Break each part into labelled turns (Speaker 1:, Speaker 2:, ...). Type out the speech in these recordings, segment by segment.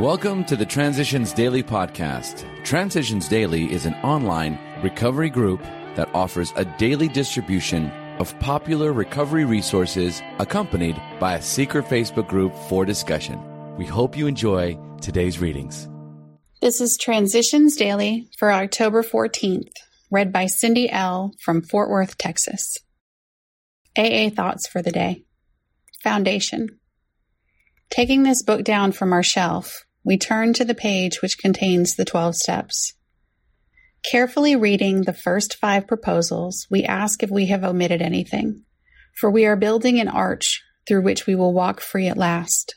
Speaker 1: Welcome to the Transitions Daily podcast. Transitions Daily is an online recovery group that offers a daily distribution of popular recovery resources accompanied by a secret Facebook group for discussion. We hope you enjoy today's readings.
Speaker 2: This is Transitions Daily for October 14th, read by Cindy L. from Fort Worth, Texas. AA Thoughts for the Day Foundation. Taking this book down from our shelf, we turn to the page which contains the 12 steps. Carefully reading the first five proposals, we ask if we have omitted anything, for we are building an arch through which we will walk free at last.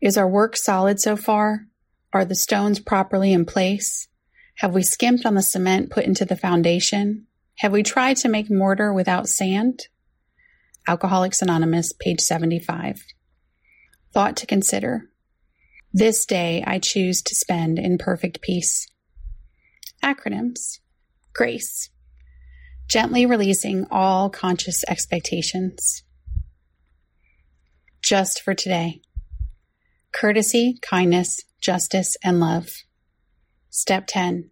Speaker 2: Is our work solid so far? Are the stones properly in place? Have we skimped on the cement put into the foundation? Have we tried to make mortar without sand? Alcoholics Anonymous, page 75. Thought to consider. This day I choose to spend in perfect peace. Acronyms Grace. Gently releasing all conscious expectations. Just for today. Courtesy, kindness, justice, and love. Step 10.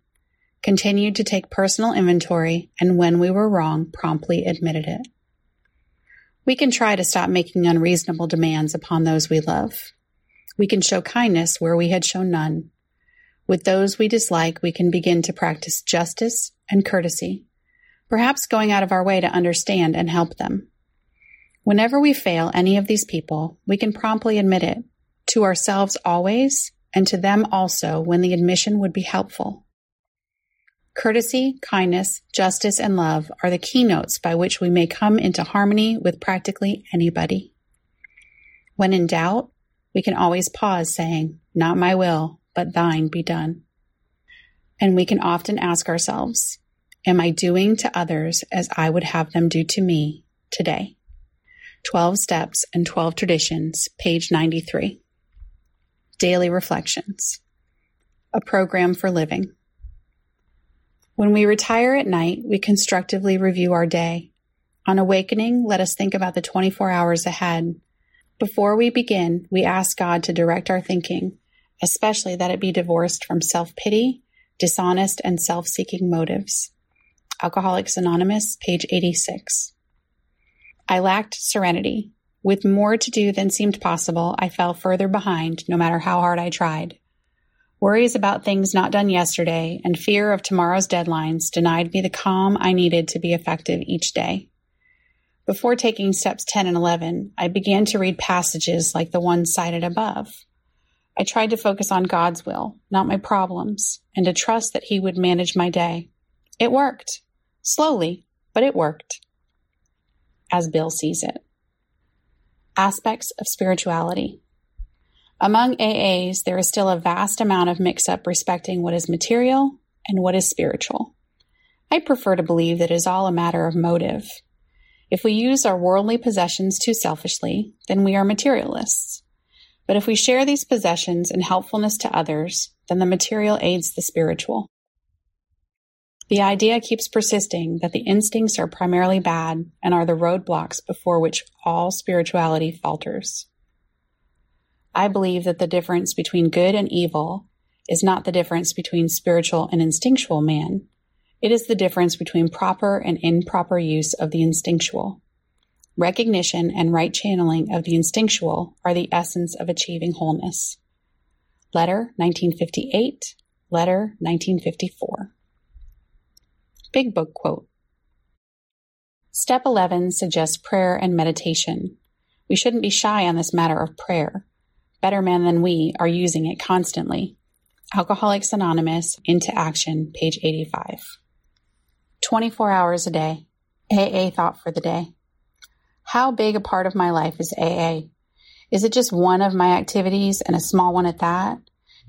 Speaker 2: Continued to take personal inventory and when we were wrong, promptly admitted it. We can try to stop making unreasonable demands upon those we love. We can show kindness where we had shown none. With those we dislike, we can begin to practice justice and courtesy, perhaps going out of our way to understand and help them. Whenever we fail any of these people, we can promptly admit it, to ourselves always, and to them also when the admission would be helpful. Courtesy, kindness, justice, and love are the keynotes by which we may come into harmony with practically anybody. When in doubt, we can always pause saying, Not my will, but thine be done. And we can often ask ourselves, Am I doing to others as I would have them do to me today? 12 Steps and 12 Traditions, page 93. Daily Reflections. A program for living. When we retire at night, we constructively review our day. On awakening, let us think about the 24 hours ahead before we begin, we ask God to direct our thinking, especially that it be divorced from self pity, dishonest, and self seeking motives. Alcoholics Anonymous, page 86. I lacked serenity. With more to do than seemed possible, I fell further behind no matter how hard I tried. Worries about things not done yesterday and fear of tomorrow's deadlines denied me the calm I needed to be effective each day. Before taking steps 10 and 11, I began to read passages like the one cited above. I tried to focus on God's will, not my problems, and to trust that He would manage my day. It worked. Slowly, but it worked. As Bill sees it. Aspects of spirituality. Among AAs, there is still a vast amount of mix up respecting what is material and what is spiritual. I prefer to believe that it is all a matter of motive if we use our worldly possessions too selfishly, then we are materialists. But if we share these possessions in helpfulness to others, then the material aids the spiritual. The idea keeps persisting that the instincts are primarily bad and are the roadblocks before which all spirituality falters. I believe that the difference between good and evil is not the difference between spiritual and instinctual man, it is the difference between proper and improper use of the instinctual. Recognition and right channeling of the instinctual are the essence of achieving wholeness. Letter 1958, Letter 1954. Big Book Quote Step 11 suggests prayer and meditation. We shouldn't be shy on this matter of prayer. Better men than we are using it constantly. Alcoholics Anonymous, Into Action, page 85. 24 hours a day. AA thought for the day. How big a part of my life is AA? Is it just one of my activities and a small one at that?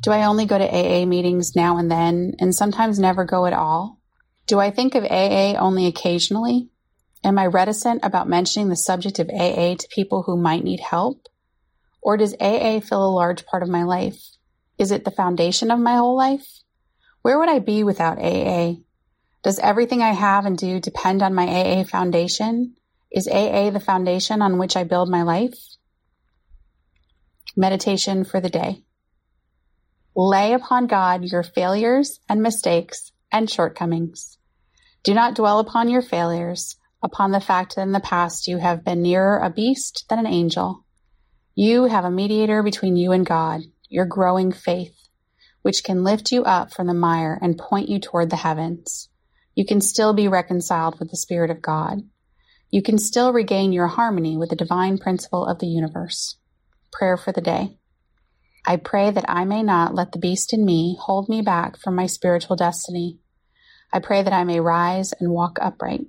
Speaker 2: Do I only go to AA meetings now and then and sometimes never go at all? Do I think of AA only occasionally? Am I reticent about mentioning the subject of AA to people who might need help? Or does AA fill a large part of my life? Is it the foundation of my whole life? Where would I be without AA? Does everything I have and do depend on my AA foundation? Is AA the foundation on which I build my life? Meditation for the day. Lay upon God your failures and mistakes and shortcomings. Do not dwell upon your failures, upon the fact that in the past you have been nearer a beast than an angel. You have a mediator between you and God, your growing faith, which can lift you up from the mire and point you toward the heavens. You can still be reconciled with the Spirit of God. You can still regain your harmony with the divine principle of the universe. Prayer for the day. I pray that I may not let the beast in me hold me back from my spiritual destiny. I pray that I may rise and walk upright.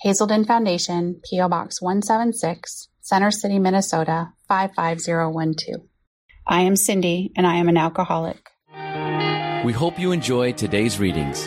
Speaker 2: Hazelden Foundation, P.O. Box 176, Center City, Minnesota 55012. I am Cindy, and I am an alcoholic.
Speaker 1: We hope you enjoyed today's readings.